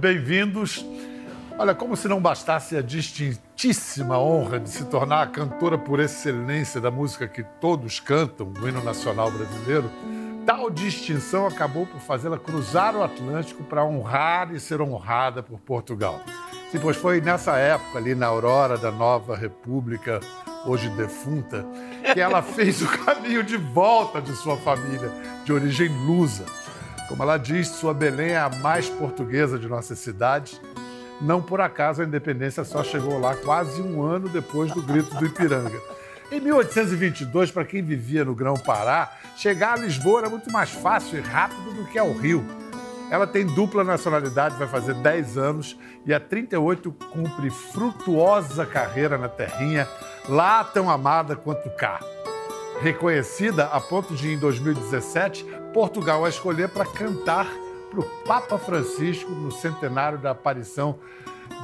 Bem-vindos. Olha, como se não bastasse a distintíssima honra de se tornar a cantora por excelência da música que todos cantam, o hino nacional brasileiro, tal distinção acabou por fazê-la cruzar o Atlântico para honrar e ser honrada por Portugal. Sim, pois foi nessa época, ali na aurora da nova república, hoje defunta, que ela fez o caminho de volta de sua família, de origem lusa. Como ela diz, sua Belém é a mais portuguesa de nossas cidades. Não por acaso a independência só chegou lá quase um ano depois do grito do Ipiranga. Em 1822, para quem vivia no Grão-Pará, chegar a Lisboa era muito mais fácil e rápido do que ao Rio. Ela tem dupla nacionalidade, vai fazer 10 anos e há 38 cumpre frutuosa carreira na terrinha, lá tão amada quanto cá. Reconhecida a ponto de, em 2017, Portugal a escolher para cantar para o Papa Francisco no centenário da aparição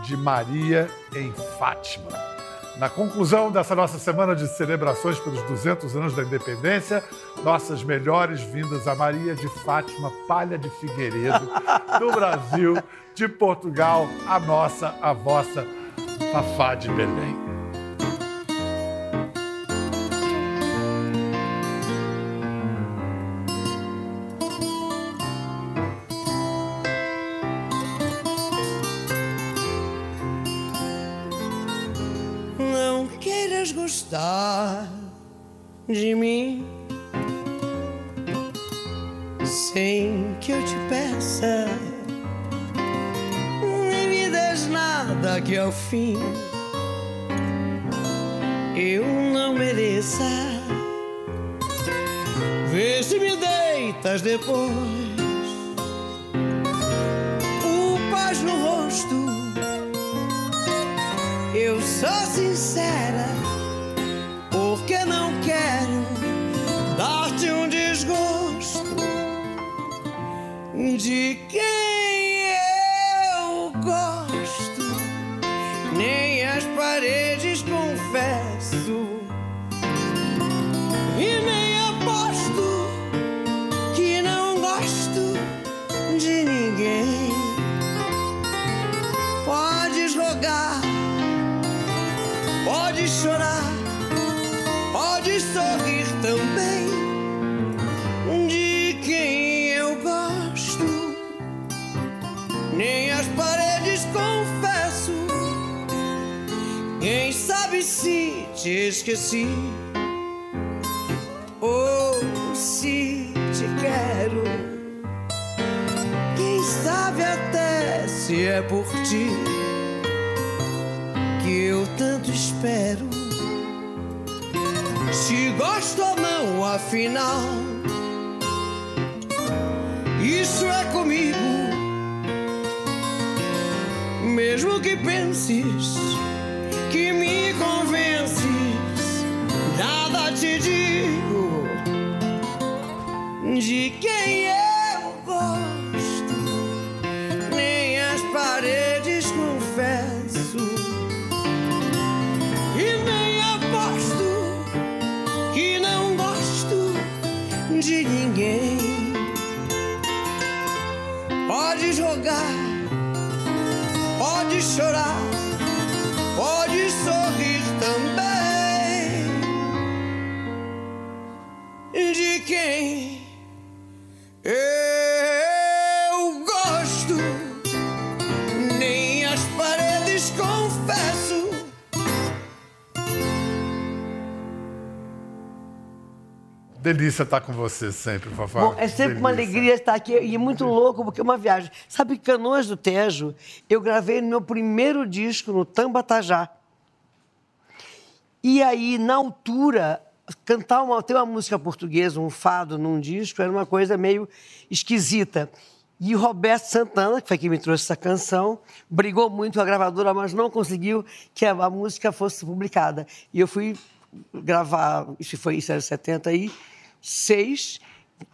de Maria em Fátima. Na conclusão dessa nossa semana de celebrações pelos 200 anos da independência, nossas melhores vindas a Maria de Fátima, Palha de Figueiredo, do Brasil, de Portugal, a nossa, a vossa Fafá de Belém. De mim sem que eu te peça. Nem me des nada que ao fim eu não mereça. Vê se me deitas depois de quem te esqueci ou se te quero. Quem sabe até se é por ti que eu tanto espero se gosto ou não, afinal. Isso é comigo. Mesmo que penses que me te digo de quem eu gosto, nem as paredes confesso. E nem aposto que não gosto de ninguém. Pode jogar, pode chorar, Delícia estar com você sempre, Fafá. Bom, é sempre uma Delícia. alegria estar aqui e é muito louco, porque é uma viagem. Sabe, Canoas do Tejo, eu gravei no meu primeiro disco, no Tambatajá. E aí, na altura, cantar uma, ter uma música portuguesa, um fado num disco, era uma coisa meio esquisita. E Roberto Santana, que foi quem me trouxe essa canção, brigou muito com a gravadora, mas não conseguiu que a, música fosse publicada. E eu fui gravar, isso foi isso era 76,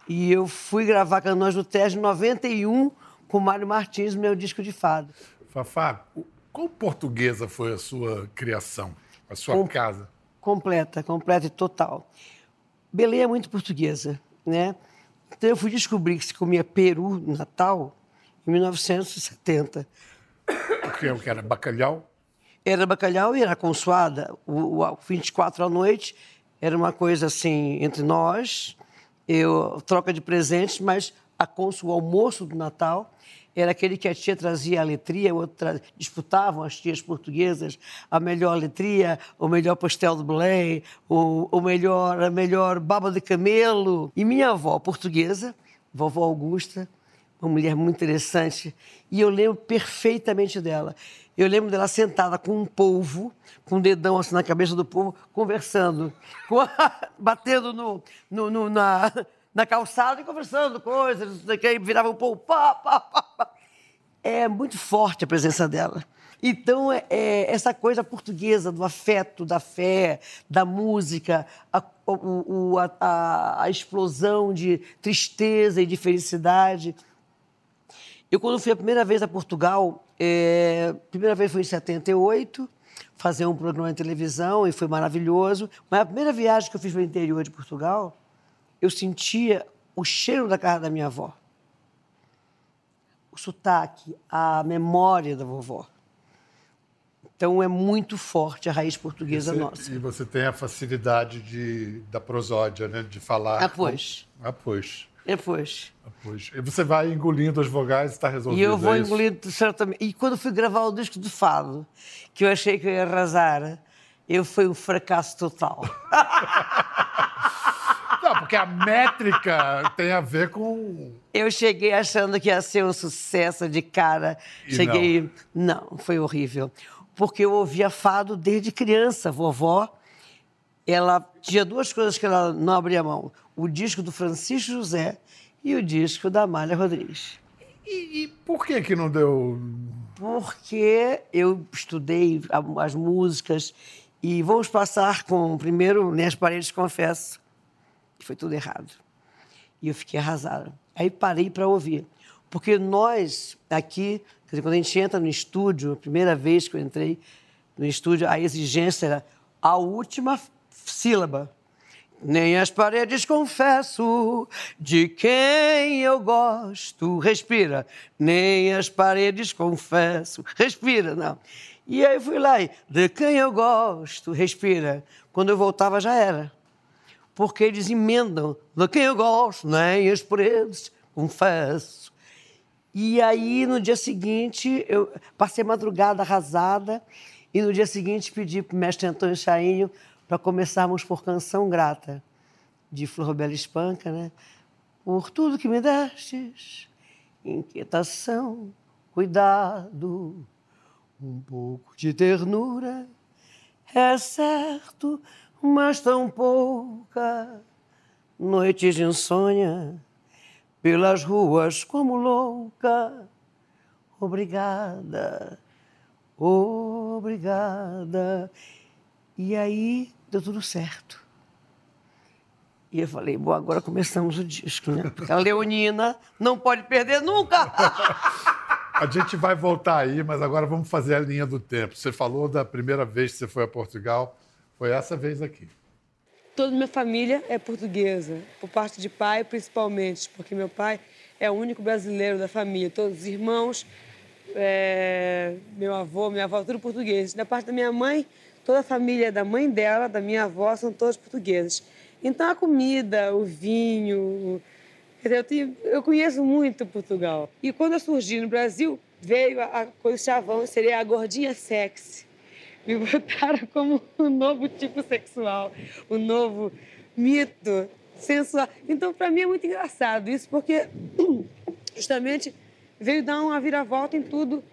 e eu fui gravar Canoas do Tejo em 91 com Mário Martins, meu disco de fado. Fafá, qual portuguesa foi a sua criação, a sua Com- casa? Completa, completa e total. Belém é muito portuguesa, né? Então eu fui descobrir que se comia peru no Natal em 1970. O que, o que era? Bacalhau? Era bacalhau e era consoada. O, o 24 à noite era uma coisa assim entre nós, eu troca de presentes, mas a o almoço do Natal era aquele que a tia trazia a letria, outra, disputavam as tias portuguesas a melhor letria, o melhor pastel de Belém, o, o melhor, a melhor baba de camelo. E minha avó portuguesa, vovó Augusta, uma mulher muito interessante, e eu lembro perfeitamente dela. Eu lembro dela sentada com um polvo, com um dedão assim na cabeça do povo, conversando, a, batendo no, no, no, na, na calçada e conversando coisas, não sei o que, virava um povo, pá, pá, pá. É muito forte a presença dela. Então, é, é, essa coisa portuguesa do afeto, da fé, da música, a, o, a, a explosão de tristeza e de felicidade. Eu, quando fui a primeira vez a Portugal, é, a primeira vez foi em 78, fazer um programa de televisão e foi maravilhoso. Mas a primeira viagem que eu fiz para o interior de Portugal, eu sentia o cheiro da casa da minha avó. O sotaque, a memória da vovó. Então é muito forte a raiz portuguesa você, nossa. E você tem a facilidade de, da prosódia, né? De falar. Ah, pois. Ah, pois. Depois. Depois. E você vai engolindo as vogais e está resolvido. E eu vou é engolindo certamente. E quando fui gravar o disco de fado, que eu achei que eu ia arrasar, eu fui um fracasso total. Não, porque a métrica tem a ver com. Eu cheguei achando que ia ser um sucesso de cara. E cheguei. Não. não, foi horrível. Porque eu ouvia fado desde criança. Vovó, ela tinha duas coisas que ela não abria mão: o disco do Francisco José e o disco da Amália Rodrigues. E, e por que que não deu? Porque eu estudei as músicas e vamos passar com primeiro Nem as Paredes Confesso que foi tudo errado. E eu fiquei arrasada. Aí parei para ouvir. Porque nós, aqui, quer dizer, quando a gente entra no estúdio, a primeira vez que eu entrei no estúdio, a exigência era a última sílaba. Nem as paredes confesso de quem eu gosto. Respira. Nem as paredes confesso. Respira, não. E aí fui lá e de quem eu gosto. Respira. Quando eu voltava já era porque eles emendam de quem eu gosto, nem as paredes, confesso. E aí, no dia seguinte, eu passei madrugada arrasada e no dia seguinte pedi para o mestre Antônio Chainho para começarmos por Canção Grata, de Flor Bela Espanca, né? Por tudo que me destes, inquietação, cuidado, um pouco de ternura, é certo mas tão pouca. Noites de insônia, pelas ruas como louca. Obrigada, obrigada. E aí deu tudo certo. E eu falei, bom, agora começamos o disco, né? Porque a Leonina não pode perder nunca. A gente vai voltar aí, mas agora vamos fazer a linha do tempo. Você falou da primeira vez que você foi a Portugal. Foi essa vez aqui. Toda minha família é portuguesa, por parte de pai principalmente, porque meu pai é o único brasileiro da família. Todos os irmãos, é, meu avô, minha avó, tudo português. Da parte da minha mãe, toda a família da mãe dela, da minha avó, são todos portugueses. Então a comida, o vinho, eu, tenho, eu conheço muito Portugal. E quando eu surgi no Brasil, veio a, coisa chavão, seria a gordinha sexy me botaram como um novo tipo sexual, um novo mito sensual. Então, para mim é muito engraçado isso, porque justamente veio dar uma viravolta em tudo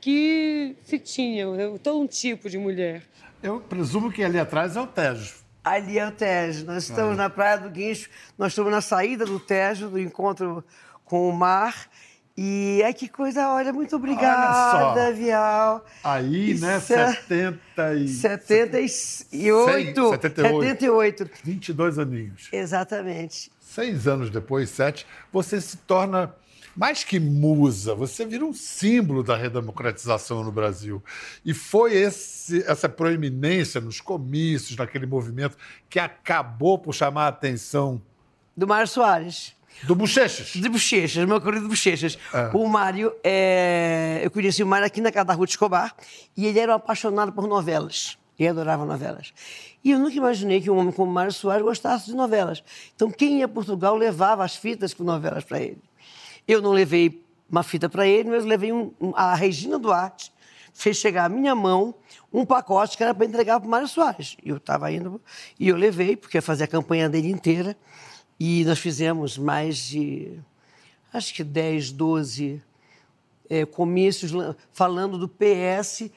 que se tinha, todo um tipo de mulher. Eu presumo que ali atrás é o Tejo. Ali é o Tejo. Nós estamos ah. na Praia do Guincho, nós estamos na saída do Tejo, do encontro com o mar. E ai, que coisa, olha, muito obrigada, Vial. Aí, né, Isso, 70 e... 78. 78. 78. 22 aninhos. Exatamente. Seis anos depois, sete, você se torna mais que musa, você vira um símbolo da redemocratização no Brasil. E foi esse, essa proeminência nos comícios, naquele movimento, que acabou por chamar a atenção. Do Mário Soares. Do Bochechas? De Bochechas, meu querido Bochechas. O Mário, é... eu conheci o Mário aqui na casa da Ruth Escobar e ele era um apaixonado por novelas. Ele adorava novelas. E eu nunca imaginei que um homem como Mário Soares gostasse de novelas. Então, quem ia a Portugal levava as fitas com novelas para ele. Eu não levei uma fita para ele, mas levei um, um, a Regina Duarte, fez chegar à minha mão um pacote que era para entregar para o Mário Soares. Eu estava indo, e eu levei, porque ia fazer a campanha dele inteira. E nós fizemos mais de, acho que 10, 12 é, comícios falando do PS,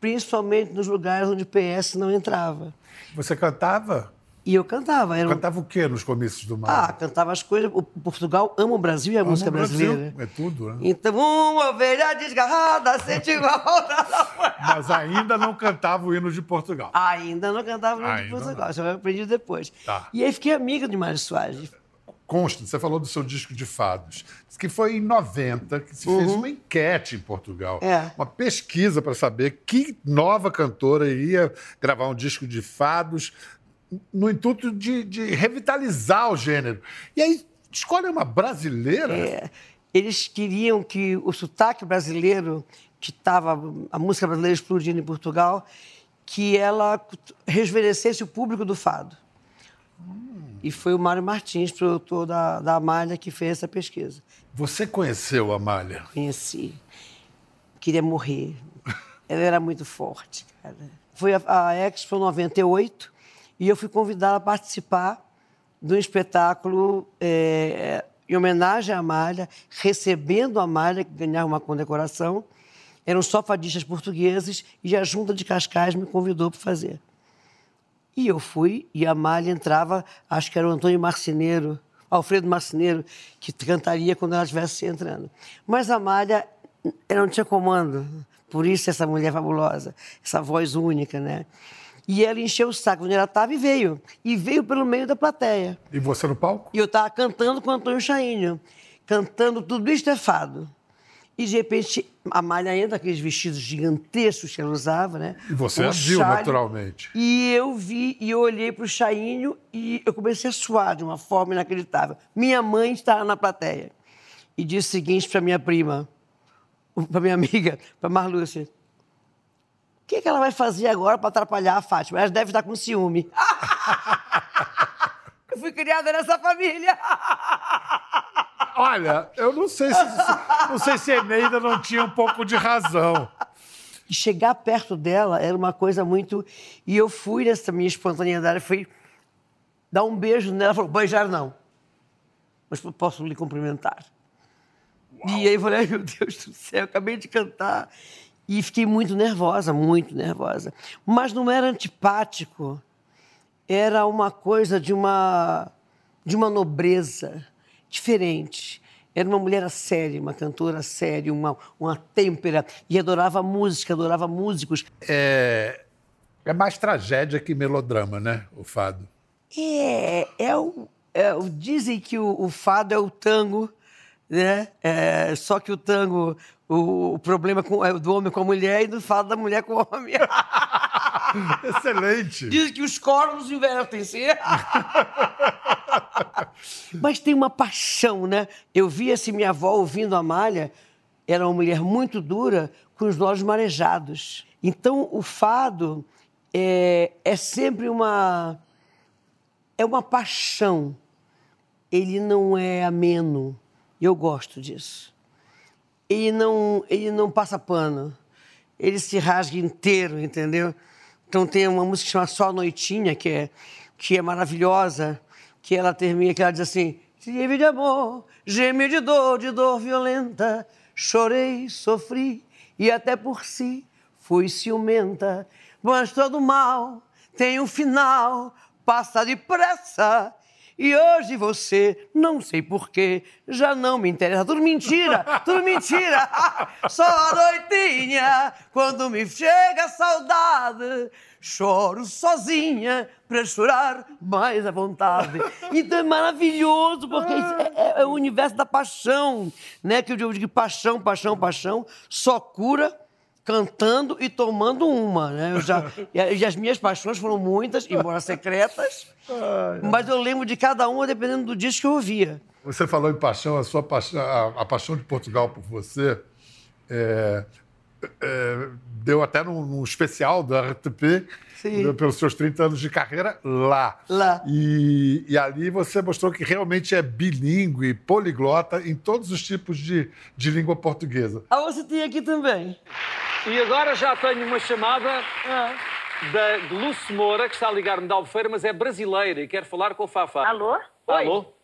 principalmente nos lugares onde o PS não entrava. Você cantava? E eu cantava. Era... Cantava o quê nos comícios do mar? Ah, cantava as coisas. O Portugal ama o Brasil e a Ama música o Brasil, brasileira. É tudo, né? Então, uma ovelha desgarrada sente volta Mas ainda não cantava o hino de Portugal. Ainda não cantava no de Ainda Portugal, isso eu aprendi depois. Tá. E aí fiquei amiga de Mário Soares. Consta, você falou do seu disco de fados. Diz que foi em 90 que se fez uma enquete em Portugal. Uhum. É. Uma pesquisa para saber que nova cantora iria gravar um disco de fados no intuito de, de revitalizar o gênero. E aí escolhe uma brasileira. É, eles queriam que o sotaque brasileiro, que estava a música brasileira explodindo em Portugal, que ela rejuvenescesse o público do fado. E foi o Mário Martins, produtor da, da Amália, que fez essa pesquisa. Você conheceu a Amália? Conheci. Queria morrer. Ela era muito forte, cara. Foi a, a Expo 98 e eu fui convidada a participar de um espetáculo é, em homenagem à Amália, recebendo a Amália, que ganhava uma condecoração. Eram só fadistas portugueses e a Junta de Cascais me convidou para fazer. E eu fui, e a Amália entrava, acho que era o Antônio Marceneiro, Alfredo Marceneiro, que cantaria quando ela estivesse entrando. Mas a Amália, ela não tinha comando, por isso essa mulher fabulosa, essa voz única, né? E ela encheu o saco onde ela estava e veio. E veio pelo meio da plateia. E você no palco? E eu estava cantando com o Antônio Chaínio, cantando tudo isso é fado. E de repente a Malha entra, aqueles vestidos gigantescos que ela usava, né? E você Com a viu, chale. naturalmente. E eu vi, e eu olhei para o Chaínio e eu comecei a suar de uma forma inacreditável. Minha mãe estava na plateia e disse o seguinte para minha prima, para minha amiga, para Marlúcia. O que, que ela vai fazer agora para atrapalhar a Fátima? Ela deve estar com ciúme. eu fui criada nessa família. Olha, eu não sei se, não sei se Eneida não tinha um pouco de razão. Chegar perto dela era uma coisa muito. E eu fui nessa minha espontaneidade, fui dar um beijo nela, ela falou: beijar não. Mas posso lhe cumprimentar. E aí eu falei: ai meu Deus do céu, acabei de cantar. E fiquei muito nervosa, muito nervosa. Mas não era antipático, era uma coisa de uma, de uma nobreza diferente. Era uma mulher séria, uma cantora séria, uma, uma têmpera. E adorava música, adorava músicos. É, é mais tragédia que melodrama, né? O fado. É, é o, é dizem que o, o fado é o tango, né? É, só que o tango, o, o problema com, é do homem com a mulher e do fado da mulher com o homem. Excelente. Dizem que os cornos invertem-se. Mas tem uma paixão, né? Eu vi assim, minha avó ouvindo a Malha, era uma mulher muito dura, com os olhos marejados. Então, o fado é, é sempre uma. É uma paixão. Ele não é ameno. Eu gosto disso. Ele não, ele não passa pano. Ele se rasga inteiro, entendeu? Então tem uma música que chama Só Noitinha, que é, que é maravilhosa, que ela termina, que ela diz assim, tive de amor, gemi de dor, de dor violenta, chorei, sofri, e até por si fui ciumenta, mas todo mal tem um final, passa depressa, e hoje você, não sei porquê, já não me interessa. Tudo mentira, tudo mentira. Só a noitinha, quando me chega a saudade, choro sozinha para chorar mais à vontade. Então é maravilhoso, porque é, é- é o universo da paixão, né? Que eu digo que paixão, paixão, paixão, só cura cantando e tomando uma, né? Eu já, e as minhas paixões foram muitas, embora secretas, mas eu lembro de cada uma dependendo do disco que eu ouvia. Você falou em paixão, a sua paixão, a, a paixão de Portugal por você é, é, deu até num, num, especial da RTP Sim. pelos seus 30 anos de carreira lá. Lá. E, e, ali você mostrou que realmente é bilíngue, poliglota em todos os tipos de, de língua portuguesa. Ah, você tem aqui também. E agora já tenho uma chamada ah. da Gluce Moura, que está a ligar-me da Albufeira, mas é brasileira e quer falar com o Fafá. Alô? Alô?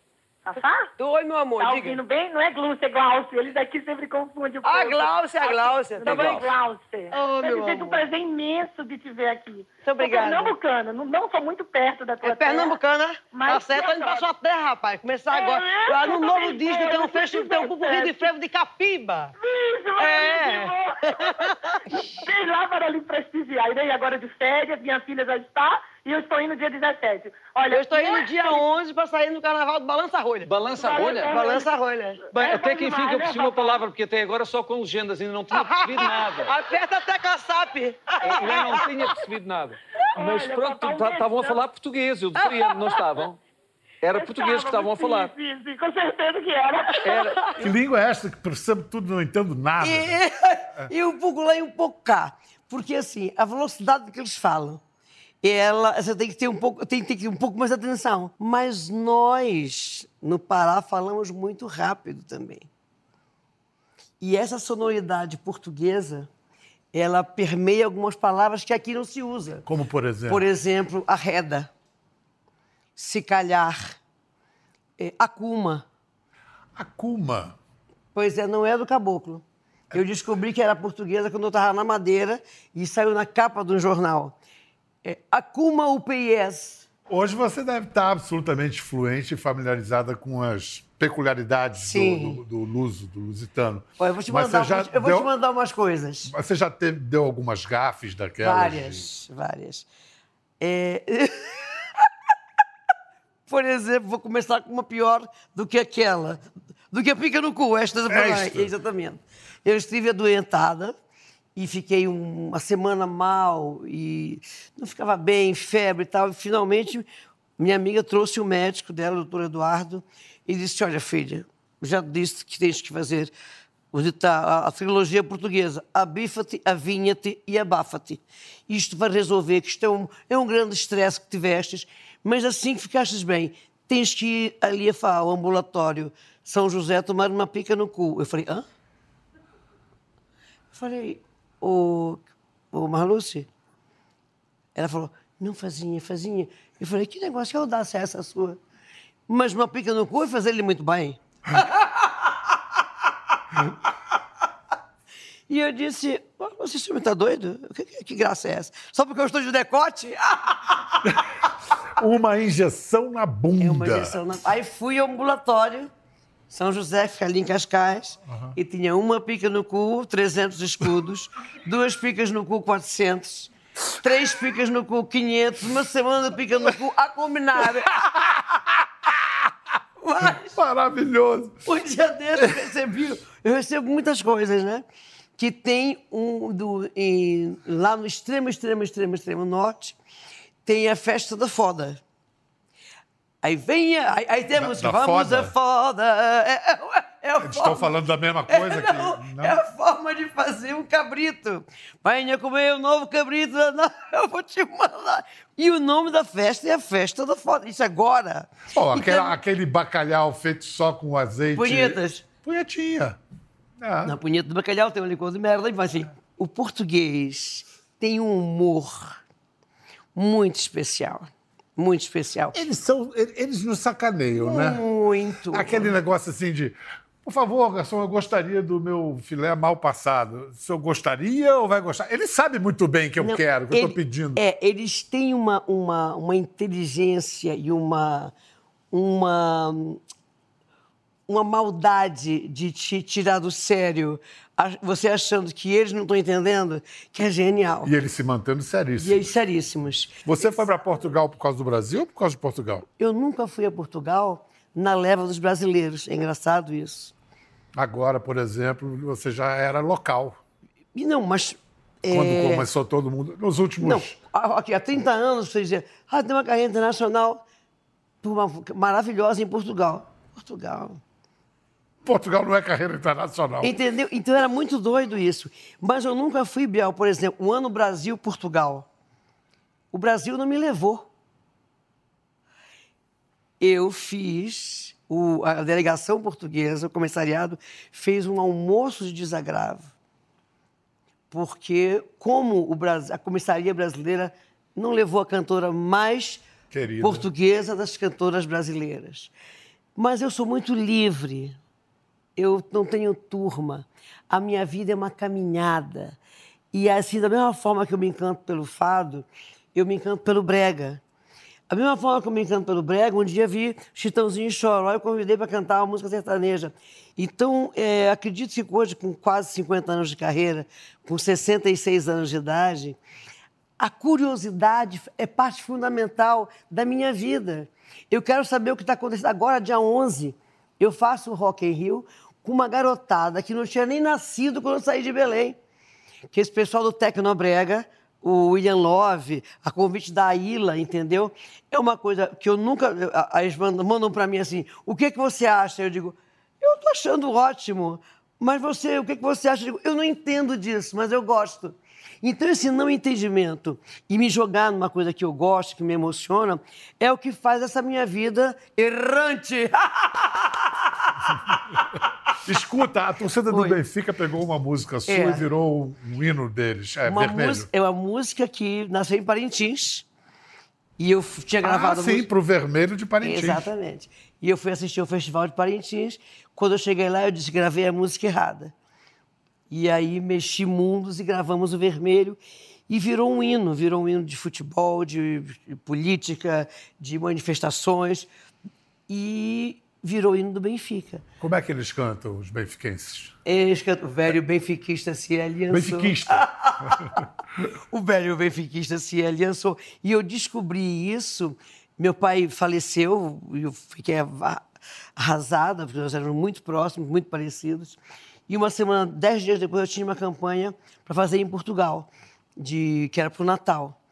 Fafá? Oi, meu amor. Tá diga. ouvindo bem? Não é Glúcia, é Glaucia. Eles aqui sempre confundem o povo. Ah, Glaucia, a Glaucia. Tudo bem, Glaucia? Oh, meu amor. um prazer imenso de te ver aqui. Muito obrigada. Pernambucana. Não, não sou muito perto da tua é pernambucana? Mas tá certo, indo pra sua terra, rapaz. Começar é, agora. É, Lá no novo disco tem um fecho, tem um concorrido de frevo de Capiba. Isso, é. Vem lá para lhe prestigiar. Irei agora de férias, minha filha já está e eu estou indo dia 17. Olha, eu estou indo dia 11 para sair no carnaval do Balança Rolha. Balança Rolha? Balança Rolha. Bem, é até que enfim que eu percebi uma palavra, porque até agora só com legendas ainda não tinha percebido nada. Aperta até caçap. Eu não tinha percebido nada. Mas Olha, pronto, estavam a falar português, eu deveria, não estavam? Era português que estavam a falar. Sim, sim, com certeza que era. era. Que língua é esta que percebo tudo não entendo nada? E, e um pouco lá e um pouco cá. Porque, assim, a velocidade que eles falam ela, você tem que ter um pouco, tem, tem que ter um pouco mais de atenção. Mas nós, no Pará, falamos muito rápido também. E essa sonoridade portuguesa, ela permeia algumas palavras que aqui não se usa. Como, por exemplo? Por exemplo, arreda, se calhar, é, acuma. Acuma? Pois é, não é do caboclo. Eu descobri que era portuguesa quando eu estava na Madeira e saiu na capa de um jornal é, Akuma UPS. Hoje você deve estar absolutamente fluente e familiarizada com as peculiaridades do, do, do, luso, do lusitano. Olha, eu vou te mandar, já eu vou deu... te mandar umas coisas. Você já teve, deu algumas gafes daquelas? Várias, de... várias. É... Por exemplo, vou começar com uma pior do que aquela. Do que a pica no cu, esta. Esta. Exatamente. Eu estive adoentada e fiquei uma semana mal e não ficava bem, febre e tal. E finalmente, minha amiga trouxe o médico dela, o doutor Eduardo, e disse: Olha, filha, já disse que tens que fazer a, a trilogia portuguesa: Abifa-te, Avinha-te e Abafa-te. Isto vai resolver, que isto é um, é um grande estresse que tivestes, mas assim que ficastes bem, tens que ir ali ao ambulatório São José tomar uma pica no cu. Eu falei: hã? Eu falei, o, o Marluce, ela falou, não fazinha, fazinha. Eu falei, que negócio que audácia é essa sua? Mas uma pica no cu e fazer ele muito bem. e eu disse, você senhor está doido? Que, que, que, graça é essa? Só porque eu estou de decote? uma injeção na bunda. É uma injeção na... Aí fui ao ambulatório são José fica ali em Cascais uhum. e tinha uma pica no cu, 300 escudos, duas picas no cu, 400, três picas no cu, 500, uma semana de pica no cu a combinar. Mas, Maravilhoso. Um dia desse eu recebi, eu recebo muitas coisas, né? Que tem um, do, em, lá no extremo, extremo, extremo, extremo norte, tem a festa da foda. Aí vem, aí, aí temos da, da vamos foda. é foda. É, é, é Eles estão falando da mesma coisa é, que. Não. É a forma de fazer um cabrito. Venha comer um novo cabrito. Eu vou te mandar. E o nome da festa é a festa da foda. Isso agora. Oh, aquele, aquele bacalhau feito só com azeite. Punhetas. Punhetinha. É. Na punheta do bacalhau tem um licor de merda. Mas assim, o português tem um humor muito especial muito especial. Eles são, eles nos sacaneiam, muito. né? Muito. Aquele negócio assim de, por favor, garçom, eu gostaria do meu filé mal passado. Se eu gostaria ou vai gostar? Eles sabem muito bem que eu Não, quero, que ele, eu estou pedindo. É, eles têm uma, uma, uma inteligência e uma, uma, uma maldade de te tirar do sério você achando que eles não estão entendendo, que é genial. E eles se mantendo seríssimos. E eles seríssimos. Você foi para Portugal por causa do Brasil ou por causa de Portugal? Eu nunca fui a Portugal na leva dos brasileiros. É engraçado isso. Agora, por exemplo, você já era local. Não, mas. Quando é... começou todo mundo. Nos últimos. Não, aqui, há 30 anos você dizia, ah, tem uma carreira internacional maravilhosa em Portugal. Portugal. Portugal não é carreira internacional. Entendeu? Então era muito doido isso. Mas eu nunca fui, Biel, por exemplo, um ano Brasil-Portugal. O Brasil não me levou. Eu fiz, o- a delegação portuguesa, o comissariado, fez um almoço de desagravo. Porque, como o a comissaria brasileira não levou a cantora mais Querida. portuguesa das cantoras brasileiras. Mas eu sou muito livre eu não tenho turma. A minha vida é uma caminhada. E assim, da mesma forma que eu me encanto pelo fado, eu me encanto pelo brega. Da mesma forma que eu me encanto pelo brega, um dia vi Chitãozinho e Choró e convidei para cantar uma música sertaneja. Então, é, acredito que hoje, com quase 50 anos de carreira, com 66 anos de idade, a curiosidade é parte fundamental da minha vida. Eu quero saber o que está acontecendo. Agora, dia 11, eu faço o Rock in Rio com uma garotada que não tinha nem nascido quando eu saí de Belém. Que esse pessoal do Tecnobrega, o William Love, a convite da Ilha, entendeu? É uma coisa que eu nunca... Eles mandam, para mim assim, o que, que você acha? Eu digo, eu estou achando ótimo. Mas você, o que, que você acha? Eu digo, eu não entendo disso, mas eu gosto. Então, esse não entendimento e me jogar numa coisa que eu gosto, que me emociona, é o que faz essa minha vida errante. Escuta, a torcida do Oi. Benfica pegou uma música sua É. e virou um hino deles. É, uma vermelho. música, é uma música que nasceu em Parintins. E eu tinha gravado Ah, sim, música. pro vermelho de Parintins. Exatamente. E eu fui assistir o Festival de Parintins. Quando eu cheguei lá, eu disse gravei a música errada. E aí mexi mundos e gravamos o vermelho. E virou um hino, virou um hino de futebol, de, de política, de manifestações. E virou hino do Benfica. Como é que eles cantam, os benfiquenses? Eles cantam o velho benfiquista se aliançou. Benfiquista. O velho benfiquista se aliançou. E eu descobri isso. Meu pai faleceu e eu fiquei arrasada, porque nós éramos muito próximos, muito parecidos. E uma semana, dez dias depois, eu tinha uma campanha para fazer em Portugal, de, que era para o Natal.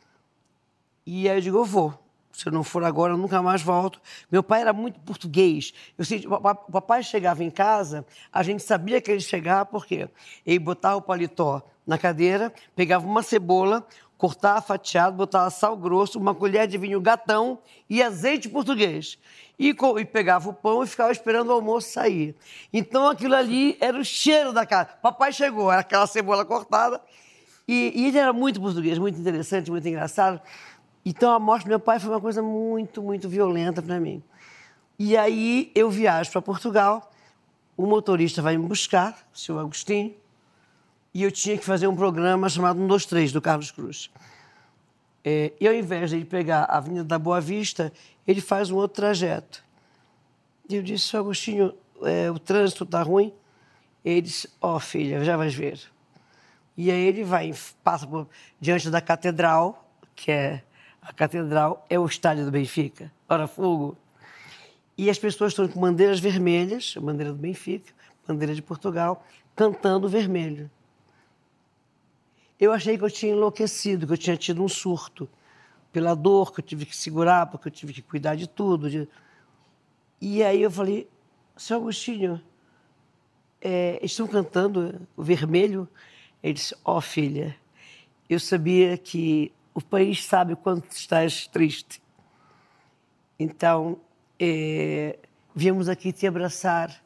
E aí eu digo, eu vou. Se eu não for agora, eu nunca mais volto. Meu pai era muito português. Eu sei, o papa- o papai chegava em casa, a gente sabia que ele chegava, porque ele botava o paletó na cadeira, pegava uma cebola, cortava fatiado, botava sal grosso, uma colher de vinho gatão e azeite português. E, e pegava o pão e ficava esperando o almoço sair. Então aquilo ali era o cheiro da casa. Papai chegou, era aquela cebola cortada. E, e ele era muito português, muito interessante, muito engraçado. Então a morte do meu pai foi uma coisa muito, muito violenta para mim. E aí eu viajo para Portugal, o motorista vai me buscar, o senhor Agostinho, e eu tinha que fazer um programa chamado 1, 2, 3, do Carlos Cruz. É, e ao invés de ele pegar a Avenida da Boa Vista, ele faz um outro trajeto. E eu disse, senhor Agostinho, é, o trânsito está ruim? Ele disse, ó filha, já vais ver. E aí ele vai, passa por, diante da catedral, que é a catedral, é o estádio do Benfica, Ora Fogo. E as pessoas estão com bandeiras vermelhas, a bandeira do Benfica, bandeira de Portugal, cantando vermelho. Eu achei que eu tinha enlouquecido, que eu tinha tido um surto. Pela dor que eu tive que segurar, porque eu tive que cuidar de tudo. de- E aí eu falei, seu Agostinho, é, estão cantando o vermelho? Ele disse, ó filha, eu sabia que o país sabe o quanto estás triste. Então, é, viemos aqui te abraçar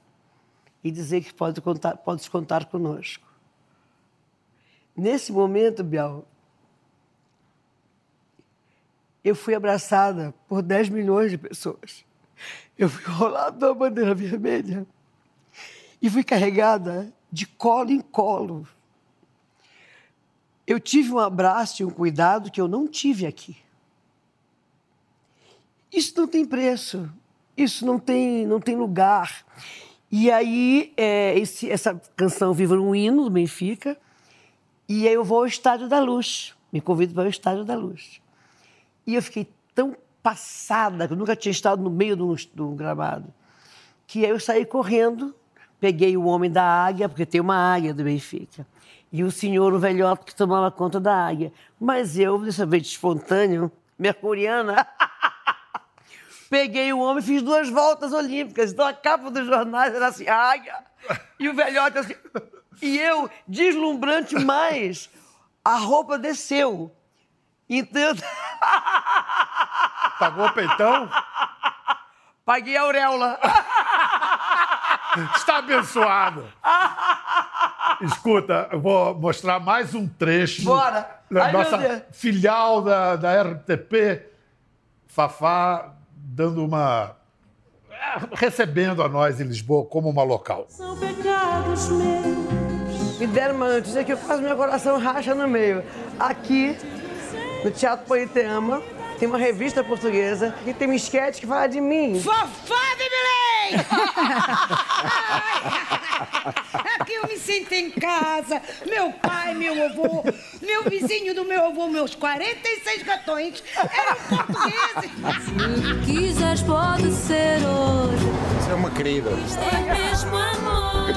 e dizer que pode contar, podes contar conosco. Nesse momento, Biel, eu fui abraçada por 10 milhões de pessoas. Eu fui rolada na bandeira vermelha e fui carregada de colo em colo. Eu tive um abraço e um cuidado que eu não tive aqui. Isso não tem preço, isso não tem, não tem lugar. E aí, é, esse- essa canção viva um hino do Benfica, e aí eu vou ao Estádio da Luz, me convido para o Estádio da Luz. E eu fiquei tão passada, que eu nunca tinha estado no meio de um, de um gramado, que aí eu saí correndo, peguei o homem da águia, porque tem uma águia do Benfica, e o senhor, o velhote, que tomava conta da águia. Mas eu, dessa vez espontâneo, mercuriana, Peguei o homem e fiz duas voltas olímpicas. Então a capa dos jornais era assim, águia. E o velhote assim. E eu, deslumbrante mais, a roupa desceu. Então. Pagou o peitão? Paguei a auréola. Está abençoado. Escuta, eu vou mostrar mais um trecho. Bora. Da Ai, nossa filial da, da RTP, Fafá, dando uma. recebendo a nós em Lisboa como uma local. São pecados meus. Me deram uma notícia que quase meu coração racha no meio. Aqui, no Teatro Politeama, tem uma revista portuguesa que tem um esquete que fala de mim. Fofá de Belém! Aqui eu me sinto em casa. Meu pai, meu avô, meu vizinho do meu avô, meus 46 gatões eram portugueses. Se quiseres, pode ser hoje. Você é uma querida. É mesmo amor.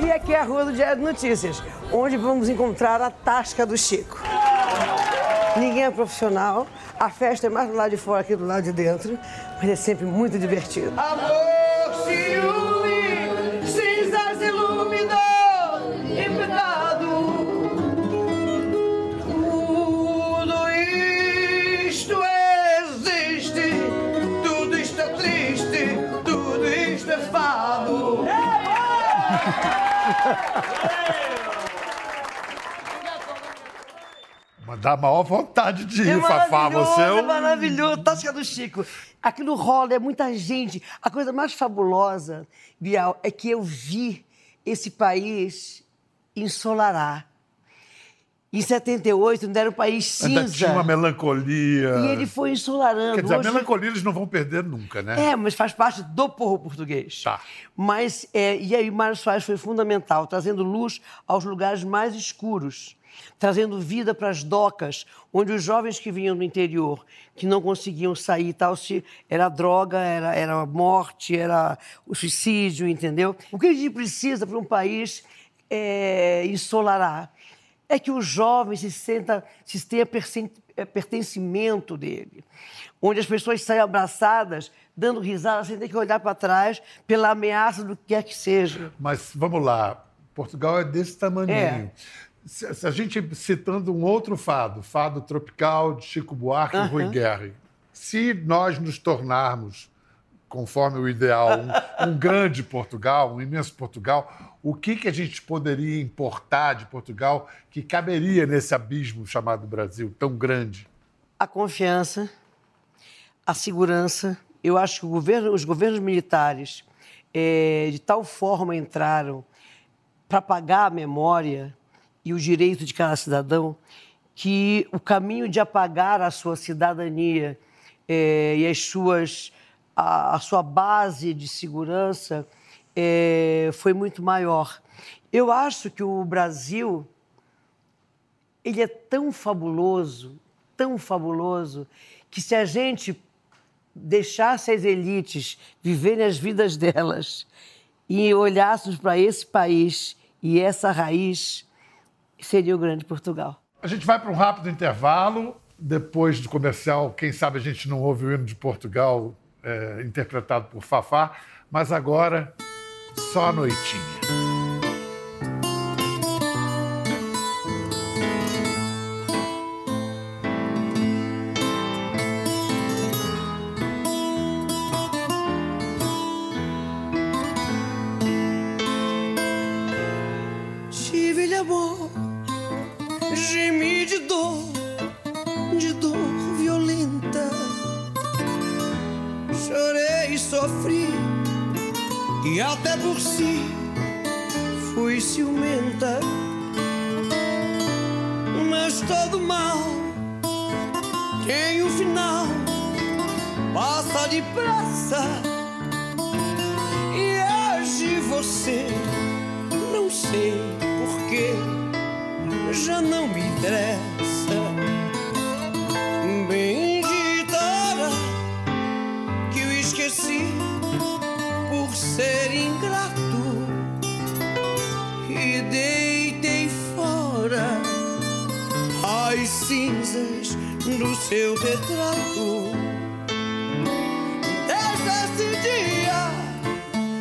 E aqui é a Rua do Diário de Notícias, onde vamos encontrar a Tasca do Chico. Ninguém é profissional, a festa é mais do lado de fora que do lado de dentro, mas é sempre muito divertido. Amor, ciúme, cinzas iluminam e pecado. Tudo isto existe, tudo isto é triste, tudo isto é fado. dá maior vontade de ir, É Fafá. Você é um... maravilhoso. Tasca do Chico. Aquilo rola, é muita gente. A coisa mais fabulosa, Bial, é que eu vi esse país ensolarar. Em 78, ainda era um país Ainda cinza. tinha uma melancolia. E ele foi ensolarando. Quer dizer, Hoje- a melancolia eles não vão perder nunca, né? É, mas faz parte do povo português. Tá. Mas, é, e aí, Mário Soares foi fundamental, trazendo luz aos lugares mais escuros, trazendo vida para as docas, onde os jovens que vinham do interior, que não conseguiam sair e tal, se, era droga, era, era morte, era o suicídio, entendeu? O que a gente precisa para um país é, ensolarar é que o jovem se senta, se tenha eh, pertencimento dele, onde as pessoas saem abraçadas, dando risada, sem ter que olhar para trás pela ameaça do que quer que seja. Mas vamos lá, Portugal é desse tamanhinho. É. Se, se a gente citando um outro fado, fado tropical de Chico Buarque e Rui Guerra, se nós nos tornarmos, conforme o ideal, um, um grande Portugal, um imenso Portugal, o que, que a gente poderia importar de Portugal que caberia nesse abismo chamado Brasil, tão grande? A confiança, a segurança. Eu acho que o governo- os governos militares, eh, de tal forma, entraram para pagar a memória e o direito de cada cidadão que o caminho de apagar a sua cidadania eh, e as suas, a, a sua base de segurança eh, foi muito maior. Eu acho que o Brasil ele é tão fabuloso, tão fabuloso, que se a gente deixasse as elites viverem as vidas delas e olhássemos para esse país e essa raiz, seria o grande Portugal. A gente vai para um rápido intervalo. Depois do comercial, quem sabe a gente não ouve o hino de Portugal é, interpretado por Fafá, mas agora só a noitinha. por ser ingrato e deitei fora as cinzas do seu retrato. Desde esse dia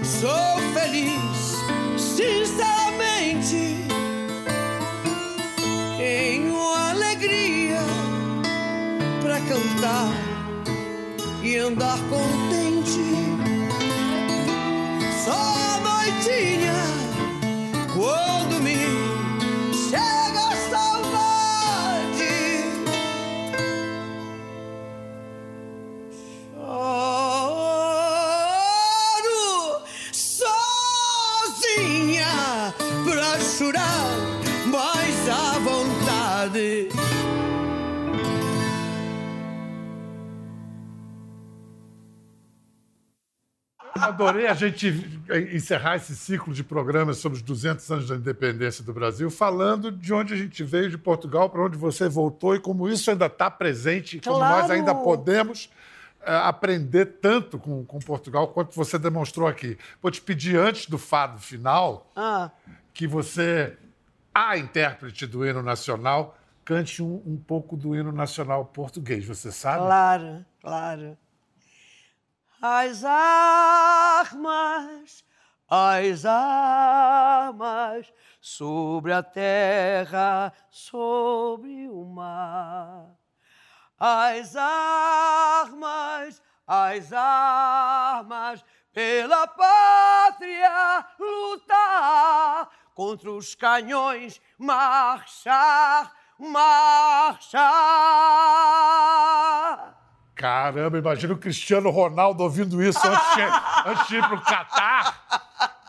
sou feliz, sinceramente. Tenho alegria para cantar e andar contente. Só noitinha Adorei a gente encerrar esse ciclo de programas sobre os 200 anos da independência do Brasil, falando de onde a gente veio, de Portugal, para onde você voltou e como isso ainda está presente, como nós Claro! ainda podemos eh, aprender tanto com, com Portugal quanto você demonstrou aqui. Vou te pedir, antes do fado final, Ah, que você, a intérprete do hino nacional, cante um, um pouco do hino nacional português, você sabe? claro, claro. As armas, as armas sobre a terra, sobre o mar. As armas, as armas pela pátria lutar contra os canhões marchar, marchar. Caramba, imagina o Cristiano Ronaldo ouvindo isso antes de, antes de ir pro Catar.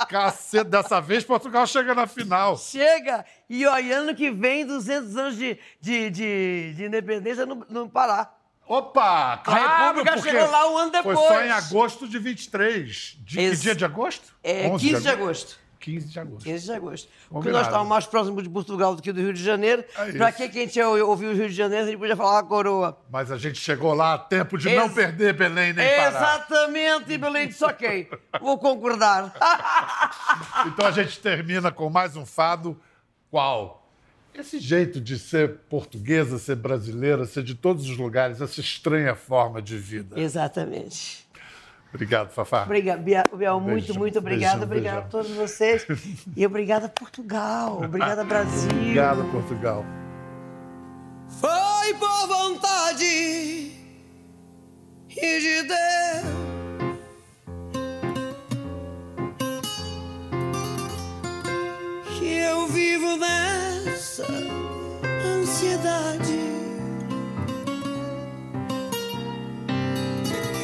Cacete, dessa vez Portugal chega na final. Chega! E ano que vem, 200 anos de, de, de, de independência no, no Pará. Opa! Claro, República porque chegou lá um ano Foi depois. só em agosto de 23. De, que Esse- dia de agosto? É 11 15 de agosto. 15 de agosto. 15 de agosto. Porque Combinado. nós estávamos mais próximos de Portugal do que do Rio de Janeiro. É isso. que a gente ia ouvir o Rio de Janeiro a gente podia falar a coroa? Mas a gente chegou lá a tempo de não Ex- perder Belém nem Pará. Exatamente, Belém disse ok. Vou concordar. Então a gente termina com mais um fado. Qual? Esse jeito de ser portuguesa, ser brasileira, ser de todos os lugares, essa estranha forma de vida. Exatamente. Obrigado, Fafá. Obrigada, Biel, Biel, muito, Beijão, muito obrigada. Obrigada a todos vocês. E obrigada, Portugal. Obrigada, Brasil. Obrigado, Portugal. Foi por vontade e de Deus. Que eu vivo nessa ansiedade.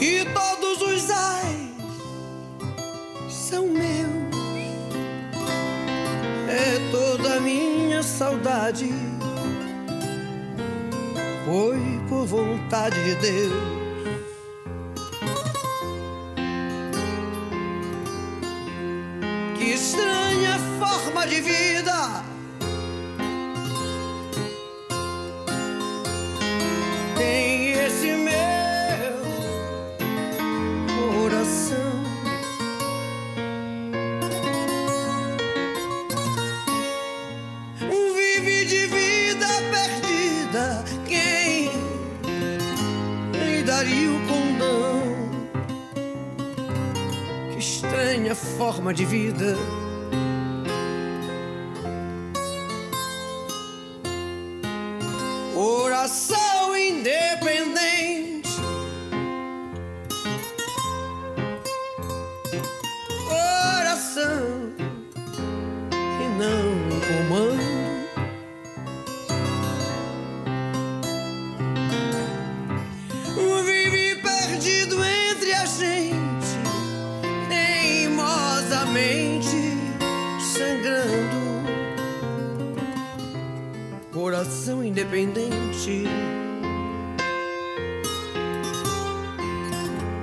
E todos os ais são meus. É toda a minha saudade foi por vontade de Deus. Independente.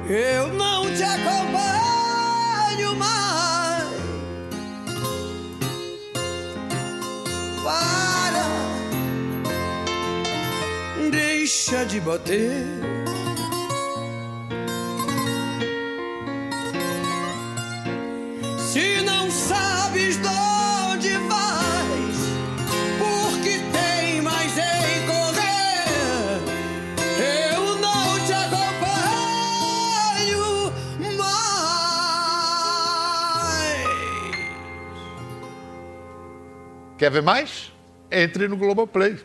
Eu não te acompanho mais. Para, deixa de bater. Quer ver mais? Entre no Globoplay.